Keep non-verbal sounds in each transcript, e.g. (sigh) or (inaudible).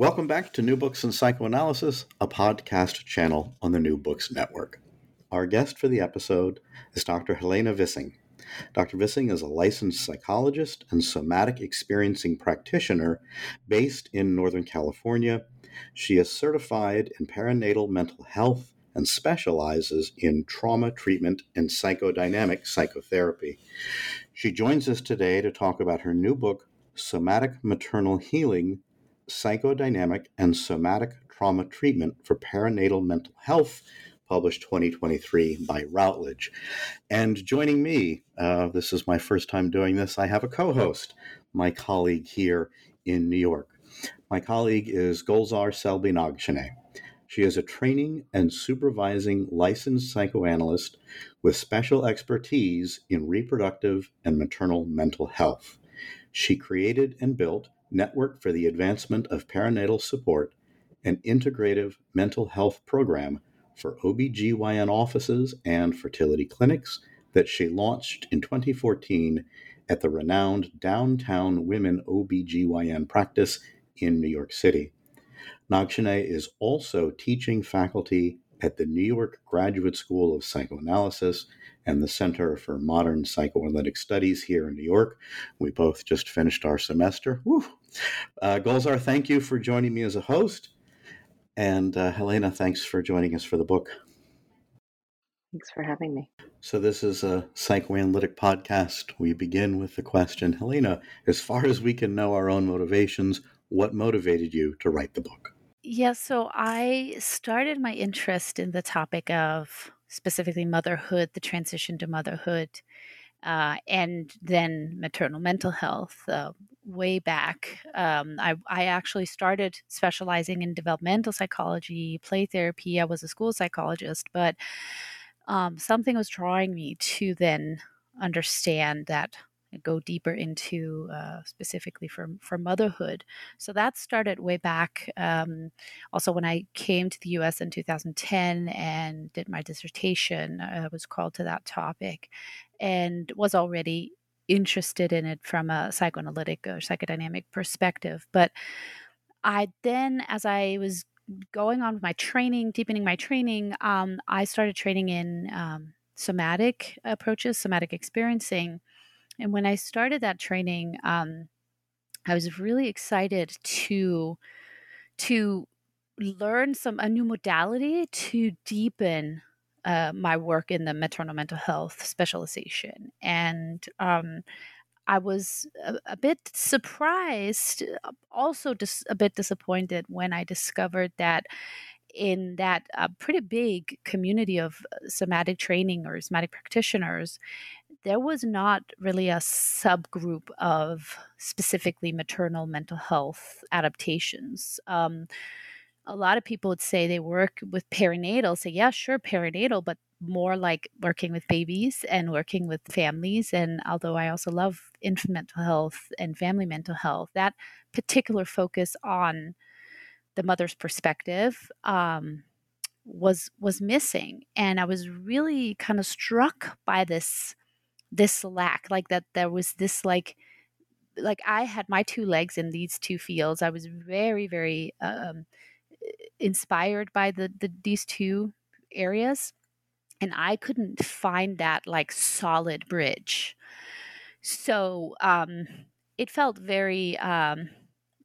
Welcome back to New Books in Psychoanalysis, a podcast channel on the New Books Network. Our guest for the episode is Dr. Helena Vissing. Dr. Vissing is a licensed psychologist and somatic experiencing practitioner based in Northern California. She is certified in perinatal mental health and specializes in trauma treatment and psychodynamic psychotherapy. She joins us today to talk about her new book, Somatic Maternal Healing Psychodynamic and Somatic Trauma Treatment for Perinatal Mental Health, published 2023 by Routledge. And joining me, uh, this is my first time doing this, I have a co host, my colleague here in New York. My colleague is Golzar Selby Nagshane. She is a training and supervising licensed psychoanalyst with special expertise in reproductive and maternal mental health. She created and built Network for the Advancement of Perinatal Support, an integrative mental health program for OBGYN offices and fertility clinics that she launched in 2014 at the renowned Downtown Women OBGYN practice in New York City. Nagshane is also teaching faculty at the New York Graduate School of Psychoanalysis and the Center for Modern Psychoanalytic Studies here in New York. We both just finished our semester. Woo. Uh, Golzar, thank you for joining me as a host. And uh, Helena, thanks for joining us for the book. Thanks for having me. So, this is a psychoanalytic podcast. We begin with the question Helena, as far as we can know our own motivations, what motivated you to write the book? Yeah, so I started my interest in the topic of specifically motherhood, the transition to motherhood, uh, and then maternal mental health uh, way back. Um, I, I actually started specializing in developmental psychology, play therapy. I was a school psychologist, but um, something was drawing me to then understand that go deeper into uh, specifically for for motherhood. So that started way back. Um, also, when I came to the U.S. in 2010 and did my dissertation, I was called to that topic, and was already interested in it from a psychoanalytic or psychodynamic perspective. But I then, as I was going on with my training, deepening my training, um, I started training in um, somatic approaches, somatic experiencing and when I started that training, um, I was really excited to to learn some a new modality to deepen uh, my work in the maternal mental health specialization, and um, I was a, a, bit surprised, uh, also dis- a bit disappointed when I discovered that in that uh, pretty big community of uh, somatic training or somatic practitioners, there was not really a subgroup of specifically maternal mental health adaptations. Um, a lot of people would say they work with perinatal, say, yeah, sure, perinatal, but more like working with babies and working with families. And although I also love infant mental health and family mental health, that particular focus on the mother's perspective um, was was missing, and I was really kind of struck by this this lack, like that there was this like like I had my two legs in these two fields. I was very very um, inspired by the, the these two areas and I couldn't find that like solid bridge. So um, it felt very. Um,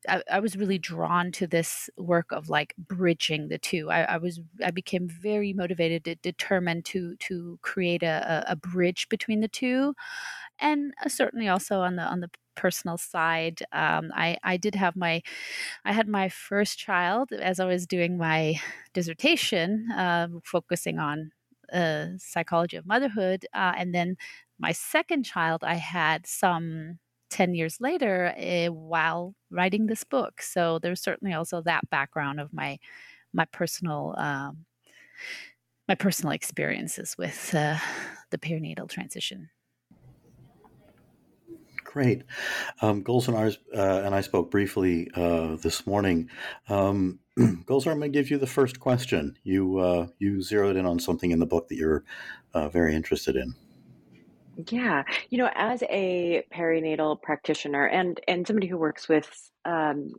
I, I, was really drawn to this work of like bridging the two. I, I was I became very motivated, determined to to create a, a bridge between the two, and uh, certainly also on the on the personal side, um, I I did have my I had my first child as I was doing my dissertation, uh, focusing on uh, psychology of motherhood. Uh, and then my second child, I had some 10 years later uh, while writing this book. So there's certainly also that background of my, my personal, um, my personal experiences with uh, the perinatal transition. Great. Um, and, uh, and I spoke briefly uh, this morning. Um, Golzar, I'm going to give you the first question. You uh, you zeroed in on something in the book that you're uh, very interested in. Yeah, you know, as a perinatal practitioner and and somebody who works with um,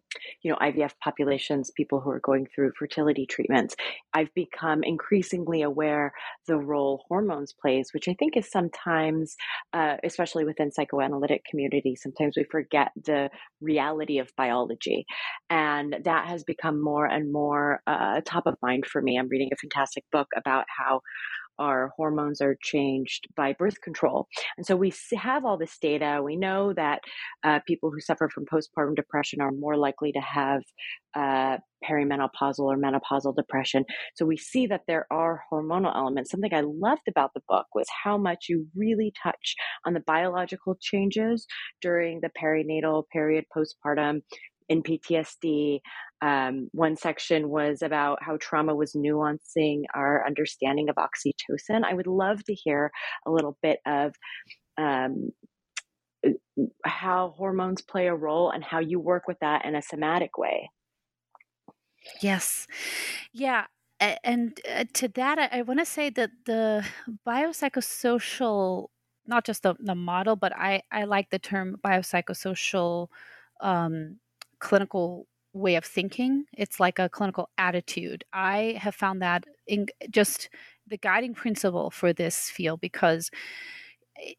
you know IVF populations, people who are going through fertility treatments, I've become increasingly aware the role hormones plays, which I think is sometimes, uh, especially within psychoanalytic community, sometimes we forget the reality of biology, and that has become more and more uh, top of mind for me. I'm reading a fantastic book about how our hormones are changed by birth control. And so we have all this data. We know that uh, people who suffer from postpartum depression are more likely to have uh, perimenopausal or menopausal depression. So we see that there are hormonal elements. Something I loved about the book was how much you really touch on the biological changes during the perinatal period, postpartum, in PTSD. Um, one section was about how trauma was nuancing our understanding of oxytocin. I would love to hear a little bit of um, how hormones play a role and how you work with that in a somatic way. Yes. Yeah. And uh, to that, I, want to say that the biopsychosocial, not just the, the model, but I, I like the term biopsychosocial um, clinical way of thinking. It's like a clinical attitude. I have found that in just the guiding principle for this field because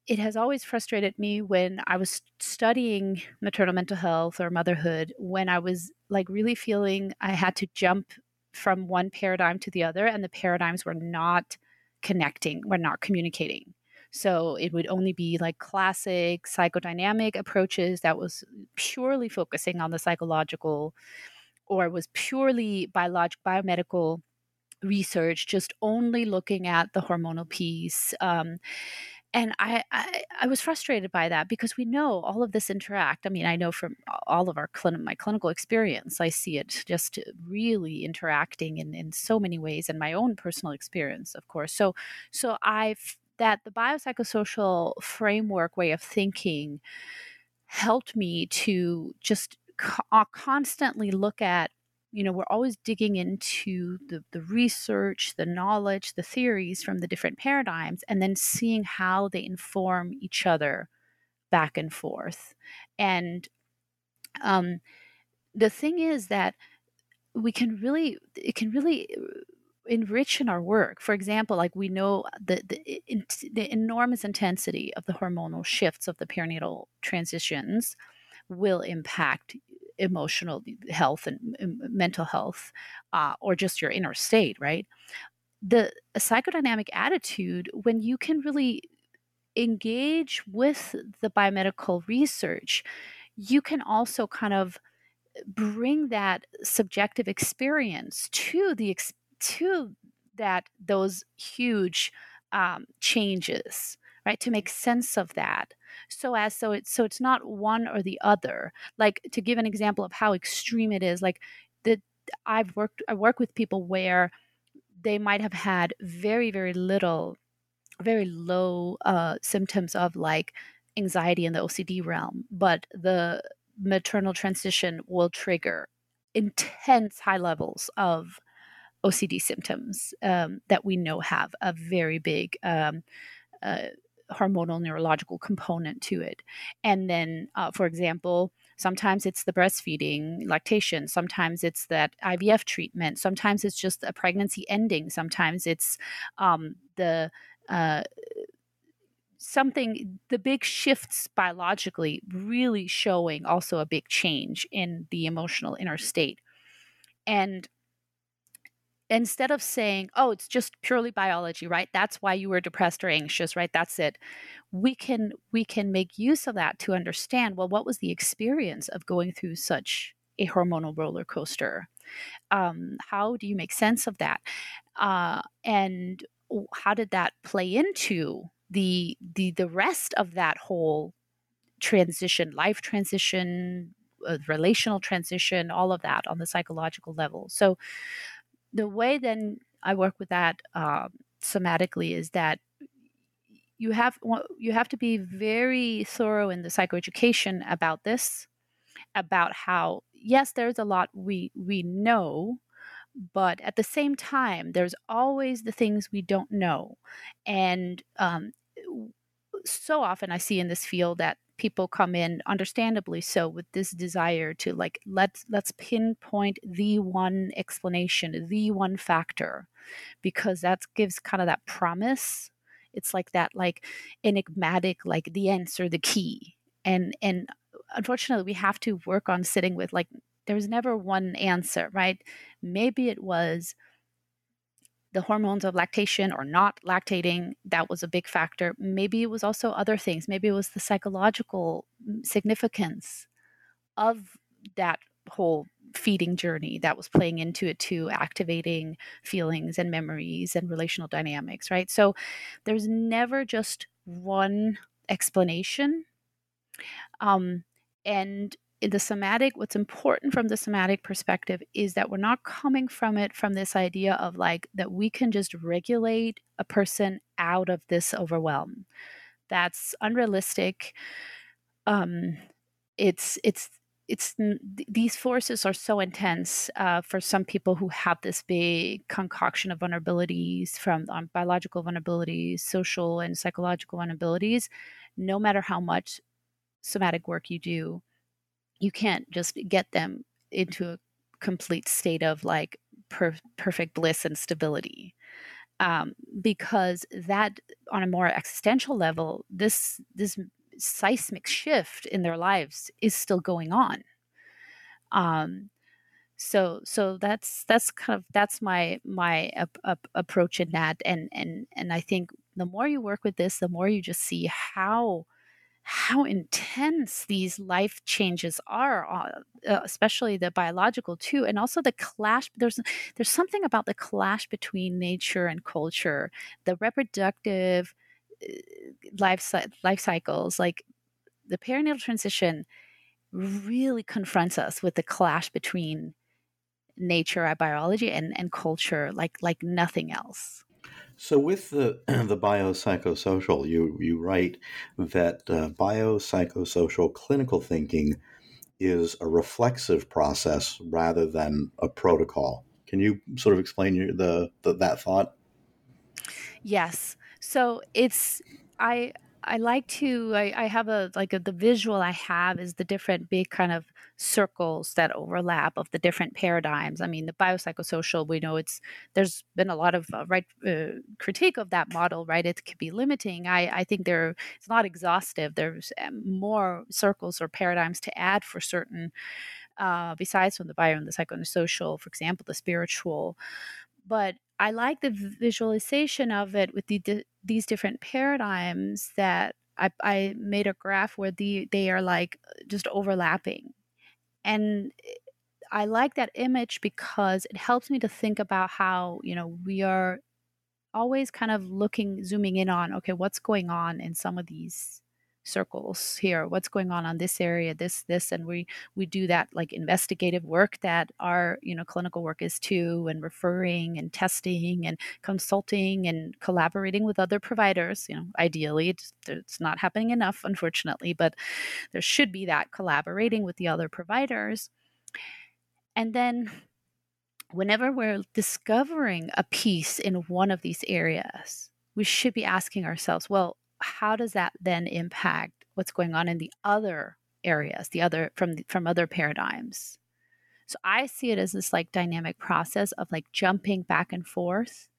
it has always frustrated me when I was studying maternal mental health or motherhood when I was like really feeling I had to jump from one paradigm to the other and the paradigms were not connecting, were not communicating. So it would only be like classic psychodynamic approaches that was purely focusing on the psychological or was purely biologic biomedical research, just only looking at the hormonal piece. Um, and I, I, I was frustrated by that because we know all of this interact. I mean, I know from all of our clin- my clinical experience, I see it just really interacting in, in so many ways, and my own personal experience, of course. So, so I've that the biopsychosocial framework way of thinking helped me to just co- uh, constantly look at you know we're always digging into the, the research the knowledge the theories from the different paradigms and then seeing how they inform each other back and forth. And um, the thing is that we can really it can really enrich in our work. For example, like we know the, the, the enormous intensity of the hormonal shifts of the perinatal transitions will impact emotional health and mental health uh, or just your inner state, right? The psychodynamic attitude, when you can really engage with the biomedical research, you can also kind of bring that subjective experience to the to that those huge um, changes right to make sense of that so as so it's so it's not one or the other. Like to give an example of how extreme it is like the I've worked I work with people where they might have had very very little very low uh, symptoms of like anxiety in the OCD realm, but the maternal transition will trigger intense high levels of OCD symptoms um, that we know have a very big um, uh, hormonal neurological component to it. And then, uh, for example, sometimes it's the breastfeeding, lactation, sometimes it's that IVF treatment, sometimes it's just a pregnancy ending, sometimes it's um, the uh, something the big shifts biologically really showing also a big change in the emotional inner state and instead of saying oh it's just purely biology right? That's why you were depressed or anxious right? That's it. We can we can make use of that to understand well what was the experience of going through such a hormonal roller coaster? Um, how do you make sense of that? Uh, and how did that play into the the the rest of that whole transition life transition uh, relational transition all of that on the psychological level? So the way then i work with that uh, somatically is that you have you have to be very thorough in the psychoeducation about this about how yes there's a lot we we know but at the same time there's always the things we don't know. And um, so often i see in this field that people come in understandably so with this desire to like let's let's pinpoint the one explanation the one factor because that gives kind of that promise it's like that like enigmatic like the answer the key and and unfortunately we have to work on sitting with like there's never one answer, right? Maybe it was the hormones of lactation or not lactating that was a big factor. Maybe it was also other things. Maybe it was the psychological mm, significance of that whole feeding journey that was playing into it too activating feelings and memories and relational dynamics right? So there's never just one explanation um, and in the somatic, what's important from the somatic perspective is that we're not coming from it from this idea of like that we can just regulate a person out of this overwhelm. That's unrealistic. Um, it's it's it's these forces are so intense uh, for some people who have this big concoction of vulnerabilities from um, biological vulnerabilities, social and psychological vulnerabilities. No matter how much somatic work you do, you can't just get them into a complete state of like per- perfect bliss and stability um, because that on a more existential level this this seismic shift in their lives is still going on. Um, so so that's that's kind of that's my my ap- ap- approach in that and and and i think the more you work with this the more you just see how how intense these life changes are uh, uh, especially the biological too and also the clash there's there's something about the clash between nature and culture the reproductive uh, life life cycles like the perinatal transition really confronts us with the clash between nature our biology and and culture like like nothing else so, with the (clears throat) the biopsychosocial, you you write that uh, biopsychosocial clinical thinking is a reflexive process rather than a protocol. Can you sort of explain your, the, the that thought? Yes. So it's I I like to I, I have a like a, the visual I have is the different big kind of circles that overlap of the different paradigms. I mean, the biopsychosocial we know it's there's been a lot of uh, right uh, critique of that model, right? It could be limiting. I I think there it's not exhaustive. There's um, more circles or paradigms to add for certain uh, besides from the bio and the psychosocial, for example, the spiritual. But I like the visualization of it with the, these different paradigms that I, I made a graph where the they are like just overlapping, and eh, I like that image because it helps me to think about how you know we are always kind of looking zooming in on okay what's going on in some of these circles here what's going on on this area this this and we we do that like investigative work that our you know clinical work is too and referring and testing and consulting and collaborating with other providers you know ideally it's, it's not happening enough unfortunately but there should be that collaborating with the other providers. And then whenever we're discovering a piece in one of these areas we should be asking ourselves well how does that then impact what's going on in the other areas, the other from from other paradigms? So I see it as this like dynamic process of like jumping back and forth,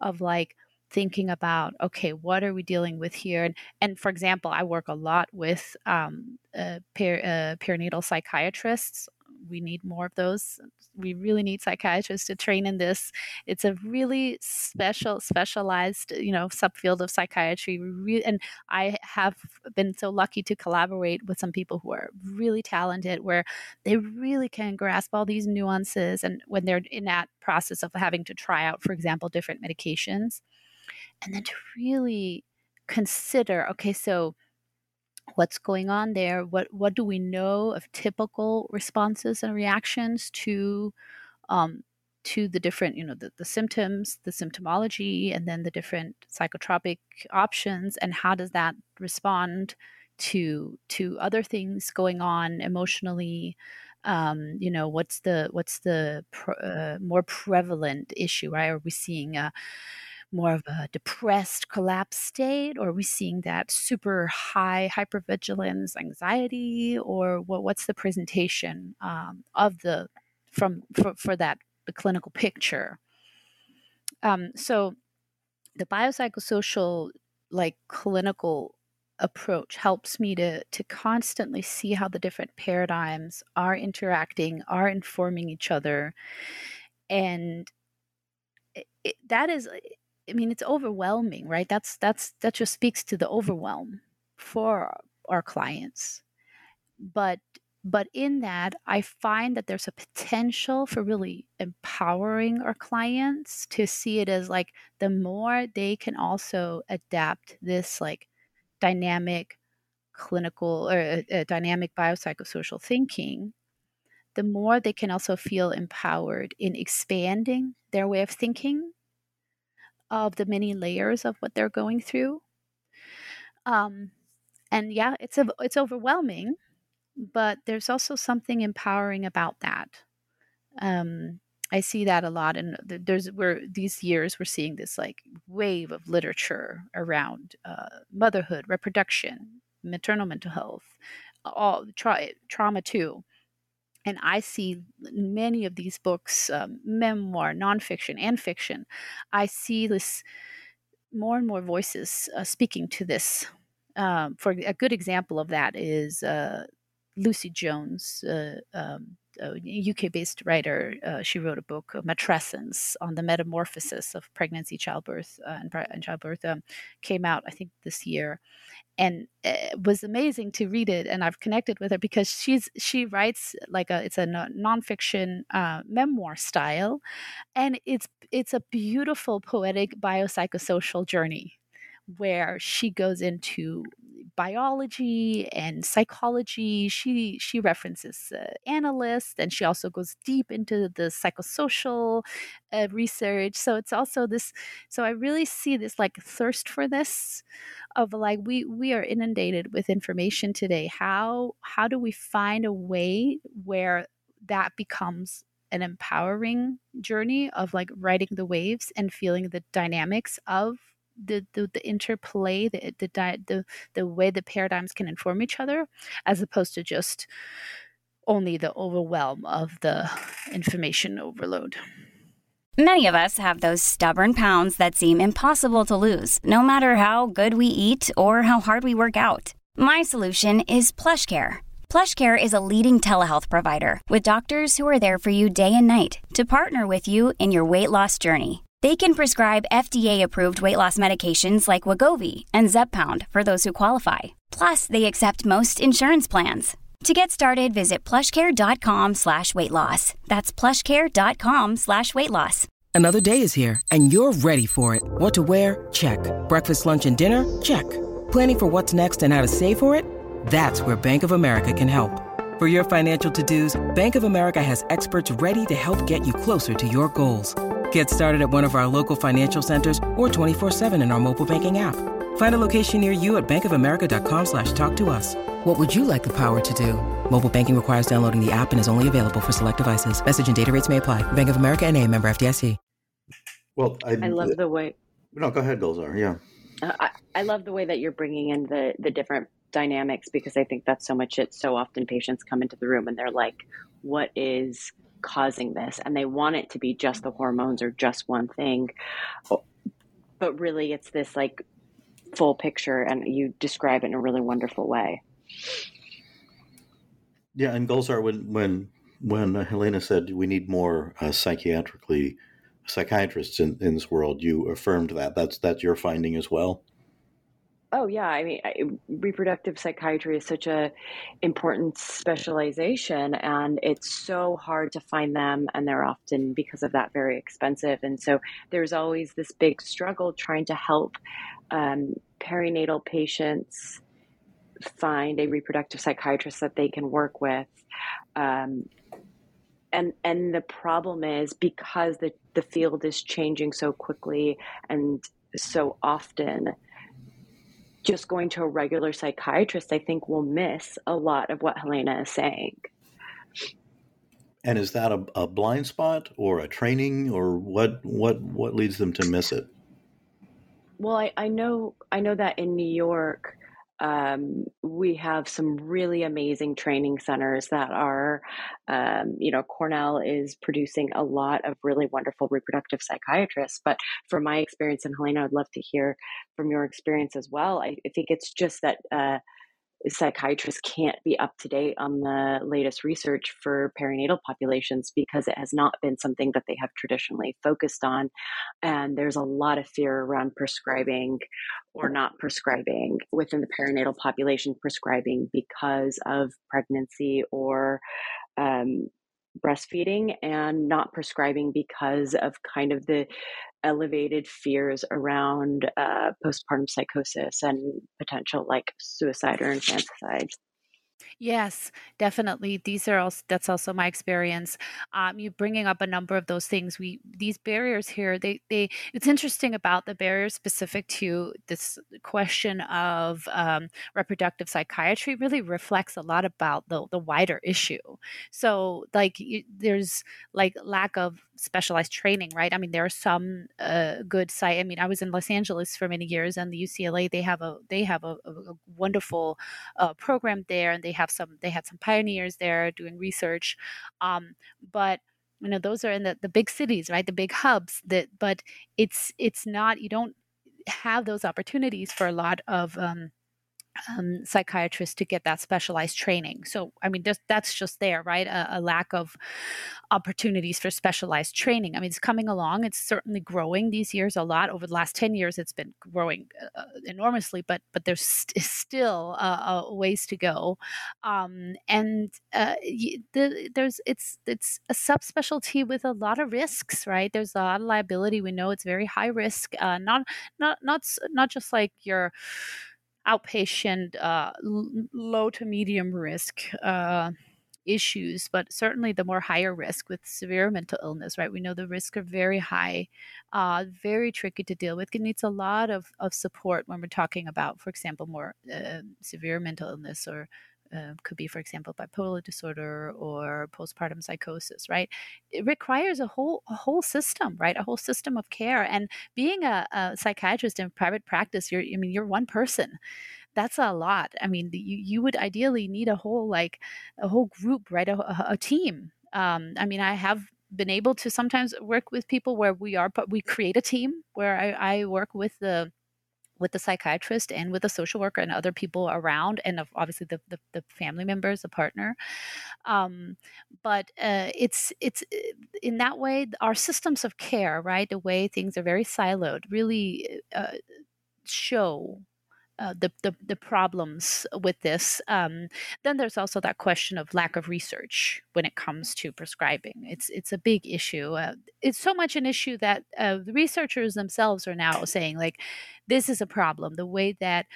of like thinking about okay what are we dealing with here and, and for example i work a lot with um, uh, per, uh, perinatal psychiatrists we need more of those. We really need psychiatrists to train in this. It's a really special, specialized, you know, subfield of psychiatry. and I have been so lucky to collaborate with some people who are really talented, where they really can grasp all these nuances. And when they're in that process of having to try out, for example, different medications, and then to really consider, okay, so what's going on there what what do we know of typical responses and reactions to um, to the different you know the, the symptoms the symptomology and then the different psychotropic options and how does that respond to to other things going on emotionally? Um, you know what's the what's the uh, more prevalent issue right? Are we seeing a more of a depressed collapse state? Or are we seeing that super high hypervigilance anxiety? Or what, what's the presentation um, of the from for, for that the clinical picture? Um, so the biopsychosocial like clinical approach helps me to to constantly see how the different paradigms are interacting are informing each other. And it, it, that is I mean, it's overwhelming, right? That's that's that just speaks to the overwhelm for our clients. But but in that, I find that there's a potential for really empowering our clients to see it as like the more they can also adapt this like dynamic clinical or uh, uh dynamic biopsychosocial thinking, the more they can also feel empowered in expanding their way of thinking of the many layers of what they're going through. Um, and yeah, it's a, it's overwhelming, but there's also something empowering about that. Um, I see that a lot, and there's we're these years we're seeing this like wave of literature around uh, motherhood, reproduction, maternal mental health, all tra- trauma too. And I see many of these books, um, memoir, nonfiction, and fiction, I see this more and more voices uh, speaking to this. Um, for a good example of that is uh, Lucy Jones, uh, um, a UK-based writer. Uh, she wrote a book, Matrescence, on the metamorphosis of pregnancy, childbirth, uh, and, and, childbirth. Um, came out, I think, this year, and it was amazing to read it and i've connected with her because she's she writes like a it's a nonfiction uh, memoir style and it's it's a beautiful poetic biopsychosocial journey where she goes into biology and psychology. She she references uh, analysts, and she also goes deep into the psychosocial uh, research. So it's also this. So I really see this like thirst for this, of like we we are inundated with information today. How how do we find a way where that becomes an empowering journey of like riding the waves and feeling the dynamics of the, the, the interplay, the, the, the, the way the paradigms can inform each other, as opposed to just only the overwhelm of the information overload. Many of us have those stubborn pounds that seem impossible to lose, no matter how good we eat or how hard we work out. My solution is PlushCare. PlushCare is a leading telehealth provider with doctors who are there for you day and night to partner with you in your weight loss journey. They can prescribe FDA-approved weight loss medications like Wegovy and Zepbound for those who qualify. Plus, they accept most insurance plans. To get started, visit plushcare.com slash weight loss. That's plushcare.com slash weight loss. Another day is here, and you're ready for it. What to wear? Check. Breakfast, lunch, and dinner? Check. Planning for what's next and how to save for it? That's where Bank of America can help. For your financial to-dos, Bank of America has experts ready to help get you closer to your goals. Get started at one of our local financial centers or 24-7 in our mobile banking app. Find a location near you at bankofamerica.com slash talk to us. What would you like the power to do? Mobile banking requires downloading the app and is only available for select devices. Message and data rates may apply. Bank of America and a member FDIC. Well, I, I love the way. No, go ahead, Golzar. Yeah. Uh, I, I love the way that you're bringing in the the different dynamics because I think that's so much it. So often patients come into the room and they're like, "What is causing this?" And they want it to be just the hormones or just one thing, but really it's this like full picture, and you describe it in a really wonderful way. Yeah, and Golzar, when when when Helena said we need more uh, psychiatrically psychiatrists in, in this world, you affirmed that. That's that's your finding as well. Oh yeah, I mean, I, reproductive psychiatry is such a important specialization, and it's so hard to find them, and they're often because of that very expensive. And so there's always this big struggle trying to help um, perinatal patients find a reproductive psychiatrist that they can work with. Um, and and the problem is because the, the field is changing so quickly and so often just going to a regular psychiatrist i think will miss a lot of what helena is saying. And is that a, a blind spot or a training or what what what leads them to miss it? Well i, I know i know that in new york um, we have some really amazing training centers that are, um, you know, Cornell is producing a lot of really wonderful reproductive psychiatrists. But from my experience, and Helena, I'd love to hear from your experience as well. I, I think it's just that uh, psychiatrists can't be up to date on the latest research for perinatal populations because it has not been something that they have traditionally focused on. And there's a lot of fear around prescribing or not prescribing within the perinatal population, prescribing because of pregnancy or um, breastfeeding and not prescribing because of kind of the elevated fears around uh, postpartum psychosis and potential like suicide or infanticide. Yes, definitely. These are also that's also my experience. Um, you bringing up a number of those things. We these barriers here. They they. It's interesting about the barriers specific to this question of um, reproductive psychiatry. Really reflects a lot about the the wider issue. So like you, there's like lack of specialized training, right? I mean, there are some uh, good site. I mean, I was in Los Angeles for many years, and the UCLA they have a they have a, a wonderful uh, program there, and they have some they had some pioneers there doing research, um, but you know those are in the, the big cities right the big hubs that but it's it's not you don't have those opportunities for a lot of um, um, psychiatrists to get that specialized training. So, I mean, that's just there, right? A, a, lack of opportunities for specialized training. I mean, it's coming along. It's certainly growing these years a lot. Over the last ten years, it's been growing uh, enormously, but but there's st- still uh, ways to go. Um, and uh, the, there's it's it's a subspecialty with a lot of risks, right? There's a lot of liability. We know it's very high risk. Uh, not not not not just like your outpatient, uh, l- low to medium risk uh, issues, but certainly the more higher risk with severe mental illness, right? We know the risks are very high, uh, very tricky to deal with. It needs a lot of, of support when we're talking about, for example, more uh, severe mental illness or uh, could be, for example, bipolar disorder or postpartum psychosis, right? It requires a whole a whole system, right? A whole system of care. And being a, a psychiatrist in private practice, you're I mean, you're one person. That's a lot. I mean, you you would ideally need a whole like a whole group, right? A, a, a team. Um, I mean, I have been able to sometimes work with people where we are, but we create a team where I, I work with the with the psychiatrist and with the social worker and other people around and obviously the, the, the family members the partner um, but uh, it's it's uh, in that way our systems of care right the way things are very siloed really uh, show uh, the, the, the problems with this. Um, then there's also that question of lack of research when it comes to prescribing. It's it's a big issue. Uh, it's so much an issue that uh, the researchers themselves are now saying like, this is a problem. The way that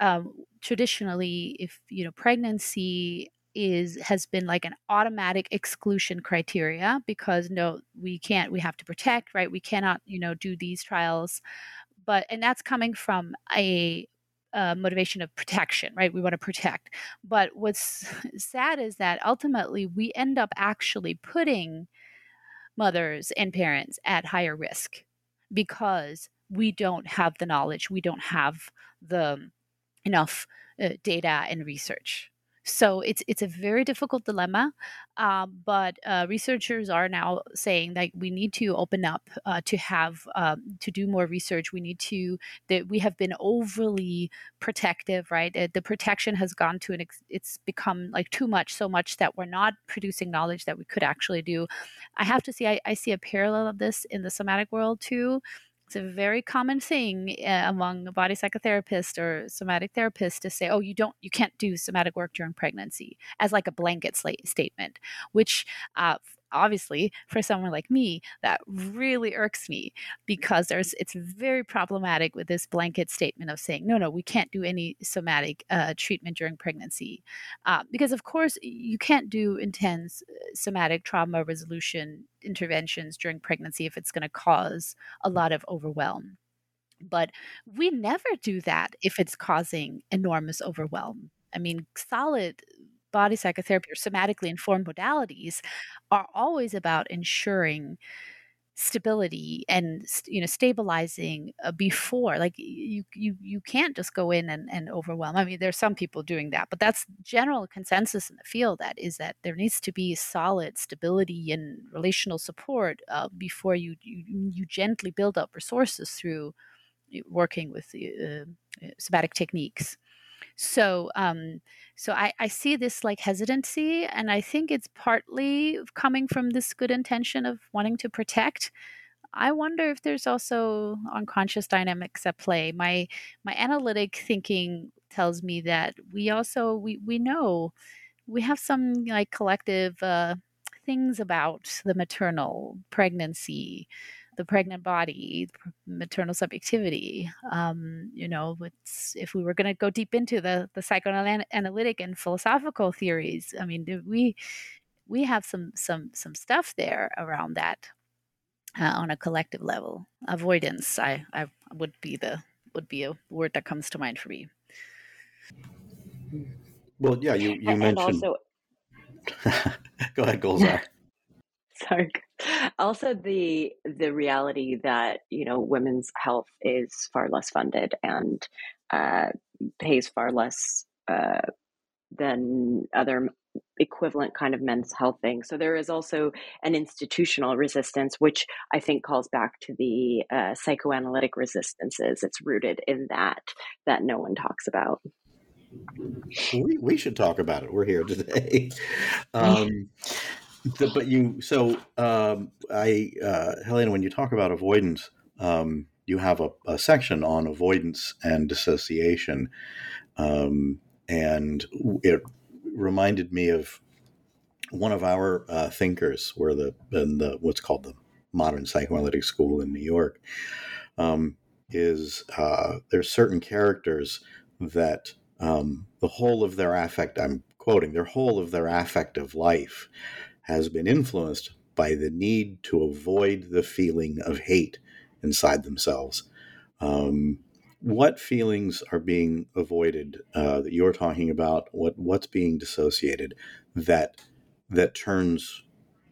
um, traditionally, if you know pregnancy is has been like an automatic exclusion criteria because no we can't we have to protect right we cannot you know do these trials but and that's coming from a uh, motivation of protection, right? We want to protect. But what's (laughs) sad is that ultimately we end up actually putting mothers and parents at higher risk because we don't have the knowledge, we don't have the enough uh, data and research. So it's it's a very difficult dilemma, uh, but uh, researchers are now saying that we need to open up uh, to have um, to do more research. We need to that we have been overly protective, right? the protection has gone to an ex- it's become like too much, so much that we're not producing knowledge that we could actually do. I have to see I, I see a parallel of this in the somatic world too it's a very common thing uh, among a body psychotherapists or somatic therapists to say, "Oh, you don't, you can't do somatic work during pregnancy," as like a blanket statement, which uh, obviously for someone like me that really irks me because there's it's very problematic with this blanket statement of saying no no we can't do any somatic uh, treatment during pregnancy uh, because of course you can't do intense uh, somatic trauma resolution interventions during pregnancy if it's going to cause a lot of overwhelm. But we never do that if it's causing enormous overwhelm. I mean, solid body psychotherapy or somatically informed modalities are always about ensuring stability and you know stabilizing uh, before like you you you can't just go in and, and overwhelm. I mean there's some people doing that but that's general consensus in the field that is that there needs to be solid stability and relational support uh, before you, you you gently build up resources through working with uh, somatic techniques so, um, so I, I see this like hesitancy, and I think it's partly coming from this good intention of wanting to protect. I wonder if there's also unconscious dynamics at play. My my analytic thinking tells me that we also we we know we have some like collective uh, things about the maternal pregnancy the pregnant body, maternal subjectivity. Um, you know, if we were going to go deep into the the psychoanalytic and philosophical theories, I mean, we we have some some some stuff there around that uh, on a collective level. Avoidance, I I would be the would be a word that comes to mind for me. Well, yeah, you you and mentioned. Also... (laughs) Go ahead, Golzar. (laughs) Sorry. Also, the the reality that you know women's health is far less funded and uh, pays far less uh, than other equivalent kind of men's health things. So there is also an institutional resistance, which I think calls back to the uh, psychoanalytic resistances. It's rooted in that that no one talks about. We, we should talk about it. We're here today. (laughs) (laughs) Um, the, but you so um, I uh, Helena, when you talk about avoidance, um, you have a, a, section on avoidance and dissociation, um, and it reminded me of one of our uh, thinkers, where the in the what's called the modern psychoanalytic school in New York. Um, is uh, there's certain characters that um, the whole of their affect I'm quoting their whole of their affective life has been influenced by the need to avoid the feeling of hate inside themselves. Um, what feelings are being avoided uh, that you're talking about? What what's being dissociated that that turns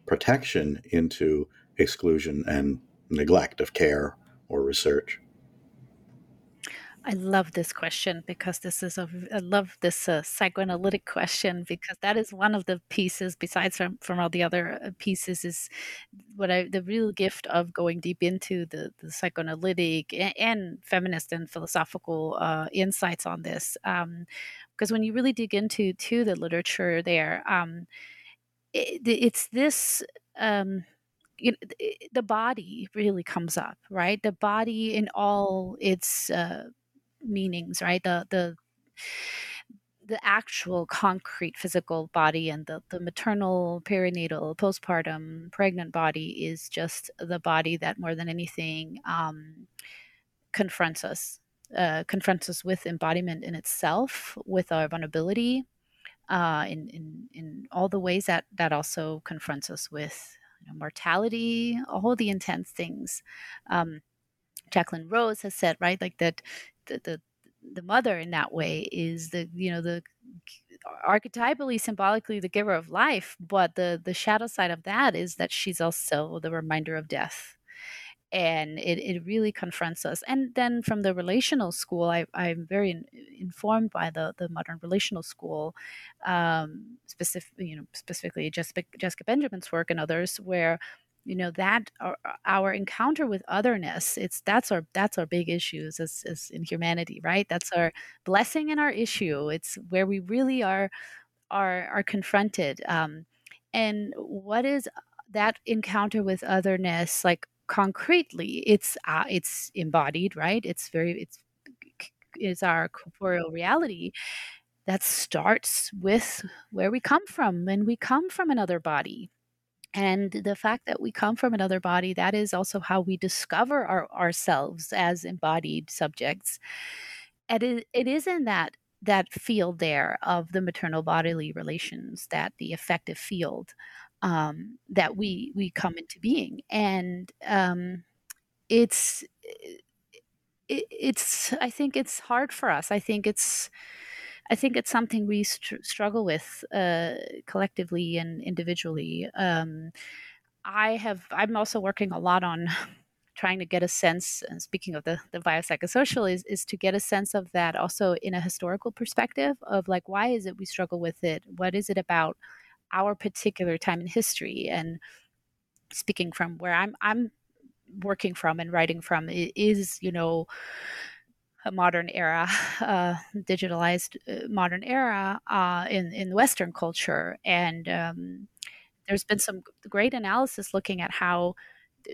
protection into exclusion and neglect of care or research? I love this question because this is a I love this uh, psychoanalytic question because that is one of the pieces besides from from all the other uh, pieces is what I the real gift of going deep into the the psychoanalytic and, and feminist and philosophical uh, insights on this um, because when you really dig into to the literature there um, it, it's this um, you know, the body really comes up, right? The body in all its uh, meanings, right? The the the actual concrete physical body and the, the maternal, perinatal, postpartum, pregnant body is just the body that more than anything um, confronts us uh, confronts us with embodiment in itself, with our vulnerability, uh, in, in in all the ways that that also confronts us with you know, mortality, all the intense things. Um, Jacqueline Rose has said, right, like that the, the the mother in that way is the you know the archetypally symbolically the giver of life but the the shadow side of that is that she's also the reminder of death. And it, it really confronts us. And then from the relational school I, i'm very in, informed by the, the modern relational school um, specific, you know, specifically jessica, jessica benjamin's work and others where you know that our, our, encounter with otherness it's that's our that's our big issues as, as in humanity right? That's our blessing and our issue. It's where we really are are are confronted. Um, and what is that encounter with otherness like concretely it's uh, it's embodied right? It's very it's is our corporeal reality that starts with where we come from when we come from another body and the fact that we come from another body that is also how we discover our, ourselves as embodied subjects. And it, it is in that that field there of the maternal bodily relations that the affective field um, that we we come into being. And um, it's it, it's i think it's hard for us. I think it's I think it's something we str- struggle with uh, collectively and individually. Um, I have. I'm also working a lot on (laughs) trying to get a sense. And speaking of the the biopsychosocial, is is to get a sense of that also in a historical perspective of like why is it we struggle with it? What is it about our particular time in history? And speaking from where I'm I'm working from and writing from is you know modern era, (laughs) uh, digitalized uh, modern era uh, in in Western culture, and um, there's been some great analysis looking at how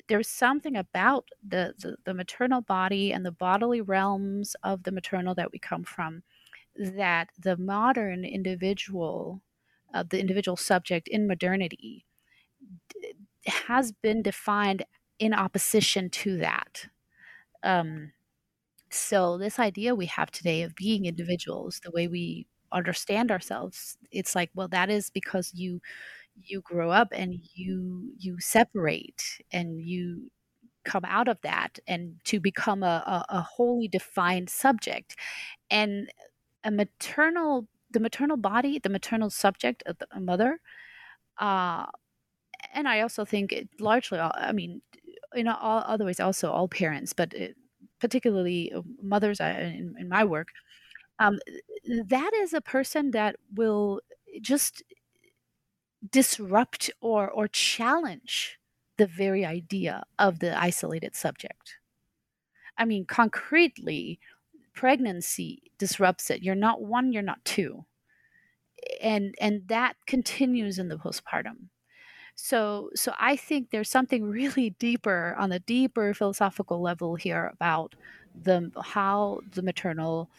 there's something about the, the, the maternal body and the bodily realms of the maternal that we come from that the modern individual, uh, the individual subject in modernity, d- has been defined in opposition to that. Um, so, this idea we have today of being individuals, the way we understand ourselves, it's like, well, that is because you you grow up and you you separate and you come out of that and to become a, a, a wholly defined subject. And a maternal the maternal body the maternal subject of a mother uh, and i also think it largely i mean in all other ways also all parents but it, particularly uh, mothers in, in my work, um, that is a person that will just disrupt or or challenge the very idea of the isolated subject. I mean, concretely, pregnancy disrupts it. You're not one, you're not two. And and that continues in the postpartum. So, so I think there's something (laughs) really deeper on a deeper philosophical level here about the how the maternal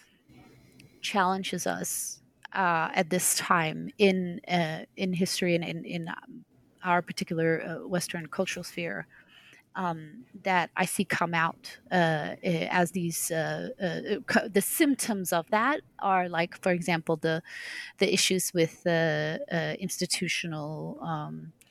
challenges us uh, at this time in uh, in history and in in um, our particular uh, Western cultural sphere. Um, that I see come out uh, eh, as these uh, uh, the symptoms of that are like, for example, the the issues with the institutional um, uh,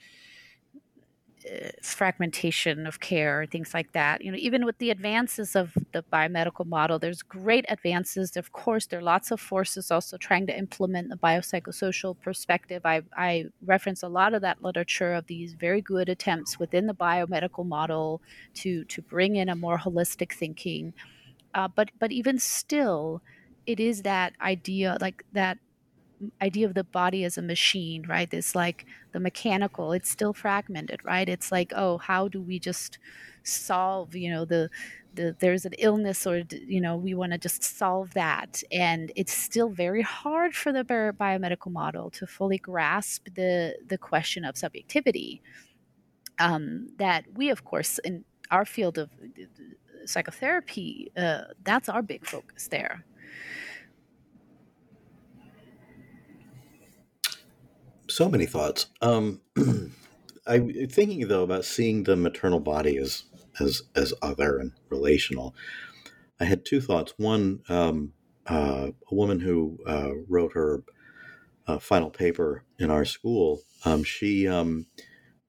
fragmentation of care, things like that. You know, even with the advances of the biomedical model, there's great advances. Of course, there are lots of forces also trying to implement the biopsychosocial perspective. I, I reference a lot of that literature of these very good attempts within the biomedical model to to bring in a more holistic thinking. Uh, but but even still, it is that idea like that idea of the body as a machine, right? This like the mechanical, it's still fragmented, right? It's like, oh, how do we just solve, you know, the the, there's an illness or you know we want to just solve that and it's still very hard for the biomedical model to fully grasp the the question of subjectivity um, that we of course in our field of psychotherapy uh, that's our big focus there so many thoughts. Um, (clears throat) I'm thinking though about seeing the maternal body as as as other and relational. I had two thoughts. One, um, uh, a woman who uh, wrote her uh, final paper in our school, um, she um,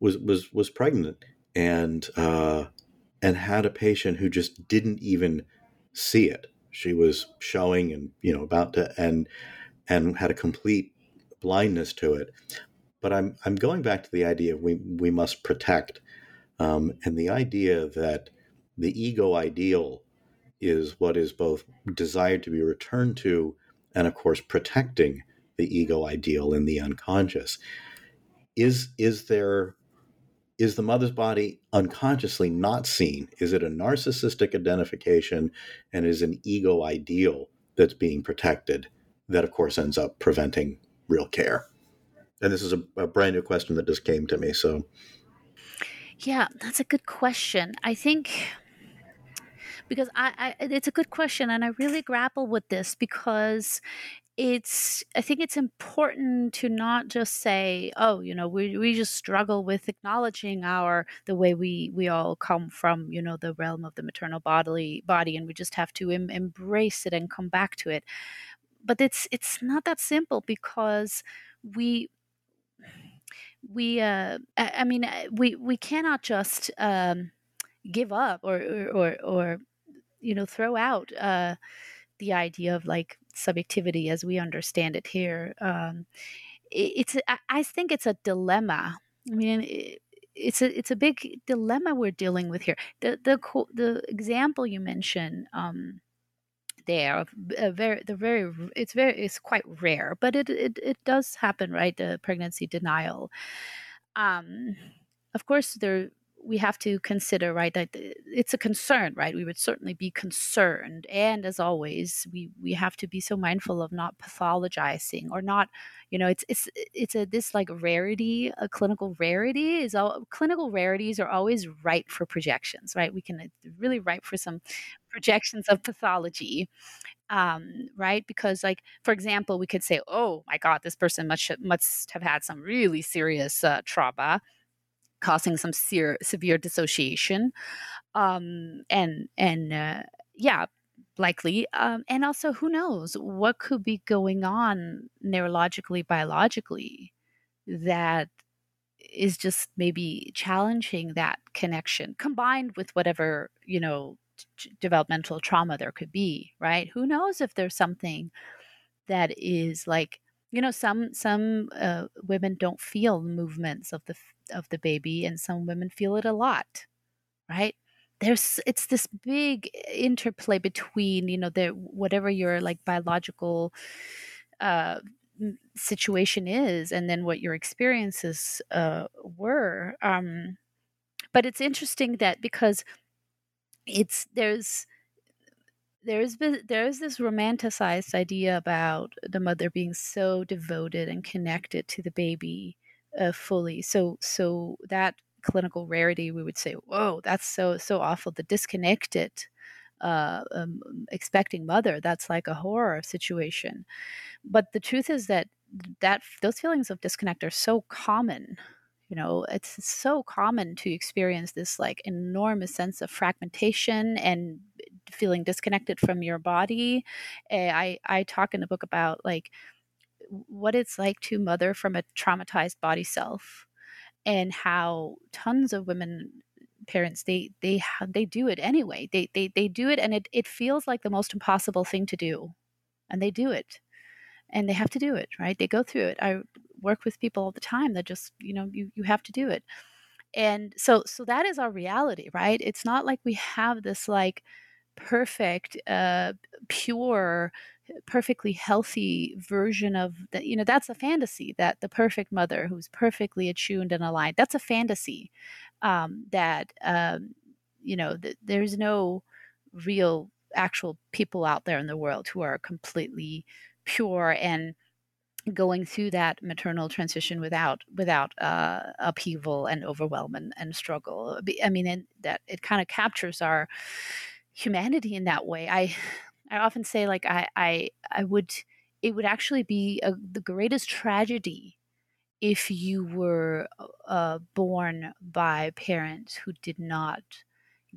was was was pregnant and uh, and had a patient who just didn't even see it. She was showing and you know about to and and had a complete blindness to it. But I'm I'm going back to the idea of we we must protect, um, and the idea that the ego ideal is what is both desired to be returned to, and of course protecting the ego ideal in the unconscious. Is is there is the mother's body unconsciously not seen? Is it a narcissistic identification and is an ego ideal that's being protected that, of course, ends up preventing real care? And this is a, a brand new question that just came to me. So, yeah, that's a good question. I think because I, I, it's a good question and i really grapple with this because it's i think it's important to not just say oh you know we, we just struggle with acknowledging our the way we we all come from you know the realm of the maternal bodily body and we just have to em- embrace it and come back to it but it's it's not that simple because we we uh i, I mean we we cannot just um give up or or or, or you know throw out uh the idea of like subjectivity as we understand it here. Um, it, it's I think it's a dilemma. I mean. It, it's a it's a big dilemma we're dealing with here. The the the example you mentioned um, there, very the very it's very it's quite rare, but it it, it does happen, right? The pregnancy denial. Um, of course, there we have to consider right that it's a concern right? We would certainly be concerned. And as always we we have to be so mindful of not pathologizing or not you know it's it's it's a this like rarity a clinical rarity is all clinical rarities are always ripe for projections right? We can uh, really ripe for some projections of pathology um, right? Because, like, for example, we could say, "Oh my God, this person must must have had some really serious uh, trauma," causing some severe, severe dissociation um, and and uh, yeah likely um, and also who knows what could be going on neurologically biologically that is just maybe challenging that connection combined with whatever you know developmental trauma there could be right? Who knows if there's something that is like you know some some uh, women don't feel the movements of the of the baby and some women feel it a lot right? There's it's this big interplay between you know the whatever your like biological uh situation is and then what your experiences uh were um but it's interesting that because it's there's there's there's this romanticized idea about the mother being so devoted and connected to the baby uh, fully. So so that clinical rarity, we would say, whoa, that's so so awful. The disconnected, uh, um, expecting mother, that's like a horror situation. But the truth is that that those feelings of disconnect are so common you know it's so common to experience this like enormous sense of fragmentation and feeling disconnected from your body eh, i i talk in the book about like what it's like to mother from a traumatized body self and how tons of women parents they they they do it anyway. They they they do it and it it feels like the most impossible thing to do and they do it and they have to do it right? They go through it. I work with people all the time that just you know you you have to do it. And so so that is our reality right? It's not like we have this like perfect uh pure perfectly healthy version of that you know that's a fantasy that the perfect mother who's perfectly attuned and aligned that's a fantasy um that um you know th- there's no real actual people out there in the world who are completely pure and going through that maternal transition without without uh, upheaval and overwhelm and, and struggle. I mean, that it kind of captures our humanity in that way. I (sighs) I often say like I I I would it would actually be a, the greatest tragedy if you were uh, born by parents who did not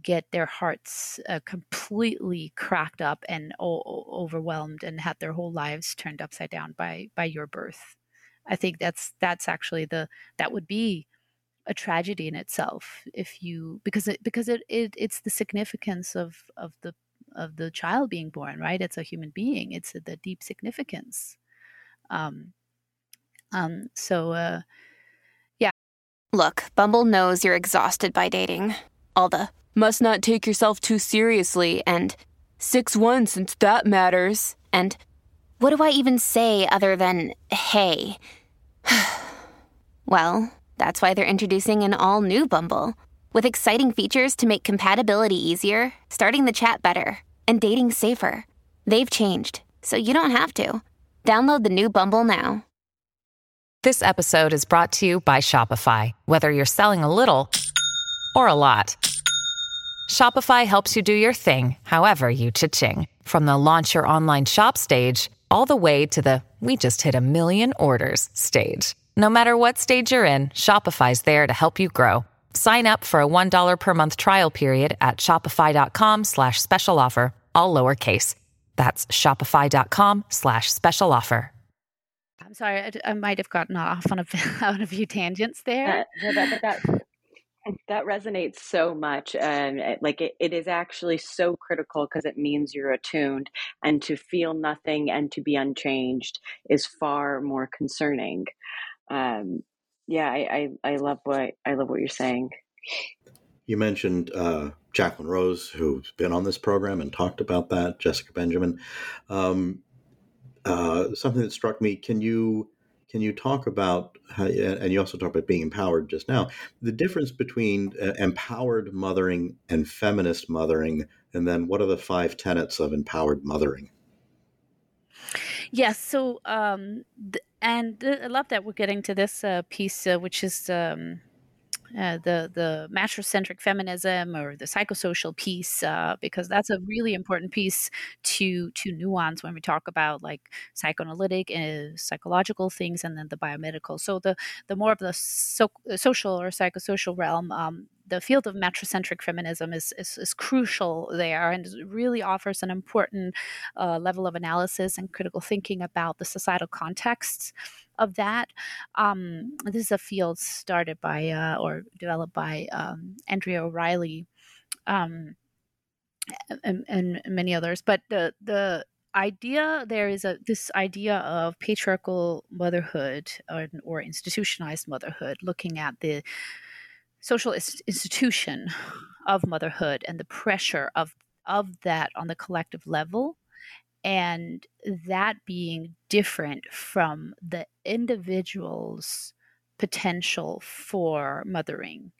get their hearts uh, completely cracked up and o- overwhelmed and had their whole lives turned upside down by by your birth i think that's that's actually the that would be a tragedy in itself if you because it because it, it it's the significance of of the of the child being born right? It's a human being. It's the deep significance. Um um so uh yeah. Look Bumble knows you're exhausted by dating. All the must not take yourself too seriously and 6-1 since that matters and what do i even say other than hey. (sighs) Well that's why they're introducing an all new Bumble with exciting features to make compatibility easier, starting the chat better, and dating safer. They've changed, so you don't have to. Download the new Bumble now. This episode is brought to you by Shopify. Whether you're selling a little or a lot, Shopify helps you do your thing, however you cha-ching. From the launch your online shop stage, all the way to the we just hit a million orders stage. No matter what stage you're in, Shopify's there to help you grow. Sign up for a $1 per month trial period at shopify.com slash special offer, all lowercase. That's shopify.com slash special offer. I'm sorry, I, I, might have gotten off on a, on a few tangents there. That, that, that, that resonates so much. And um, like it, it is actually so critical because it means you're attuned and to feel nothing and to be unchanged is far more concerning um, yeah, I, I, I love what I love what you're saying. You mentioned uh, Jacqueline Rose, who's been on this program and talked about that. Jessica Benjamin. Um, uh, something that struck me. Can you can you talk about how, and you also talked about being empowered just now the difference between uh, empowered mothering and feminist mothering and then what are the five tenets of empowered mothering Yes. So, um, th- and th- I love that we're getting to this uh, piece, uh, which is um, uh, the the matricentric feminism or the psychosocial piece, uh, because that's a really important piece to to nuance when we talk about like psychoanalytic and psychological things, and then the biomedical. So the the more of the so- social or psychosocial realm, um, the field of matricentric feminism is, is, is, crucial there and really offers an important uh, level of analysis and critical thinking about the societal contexts of that. Um, this is a field started by uh, or developed by um, Andrea O'Reilly um, and, and, many others. But the the idea there is a this idea of patriarchal motherhood or, or institutionalized motherhood, looking at the social institution of motherhood and the pressure of of that on the collective level and that being different from the individual's potential for mothering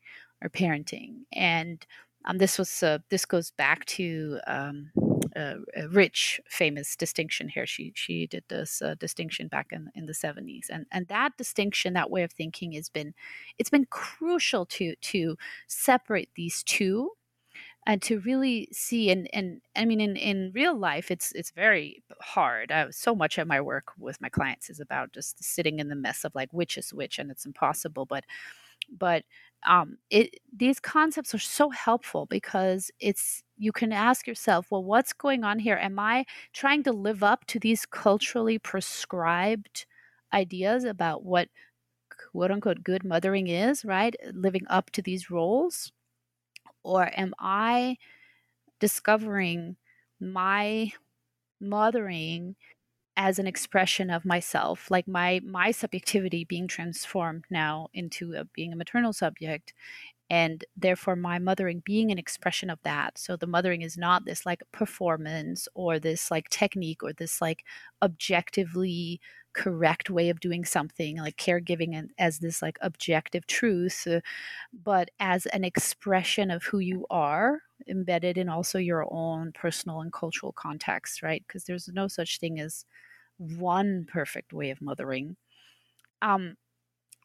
or parenting. And um, this was uh, this goes back to um, Rich famous distinction here. She she did this uh, distinction back in, in the 70s and and that distinction that way of thinking has been it's been crucial to to separate these two and to really see and and i mean in in real life it's it's very hard. I, so much of my work with my clients is about just sitting in the mess of like which is which and it's impossible but but um it these concepts are so helpful because it's you can ask yourself well what's going on here? Am i trying to live up to these culturally prescribed ideas about what quote unquote good mothering is right? Living up to these roles or am I discovering my mothering as an expression of myself like my my subjectivity being transformed now into a, being a maternal subject and therefore my mothering being an expression of that. So the mothering is not this like performance or this like technique or this like objectively correct way of doing something like caregiving and as this like objective truth uh, but as an expression of who you are embedded in also your own personal and cultural context right? Because there's no such thing as one perfect way of mothering. Um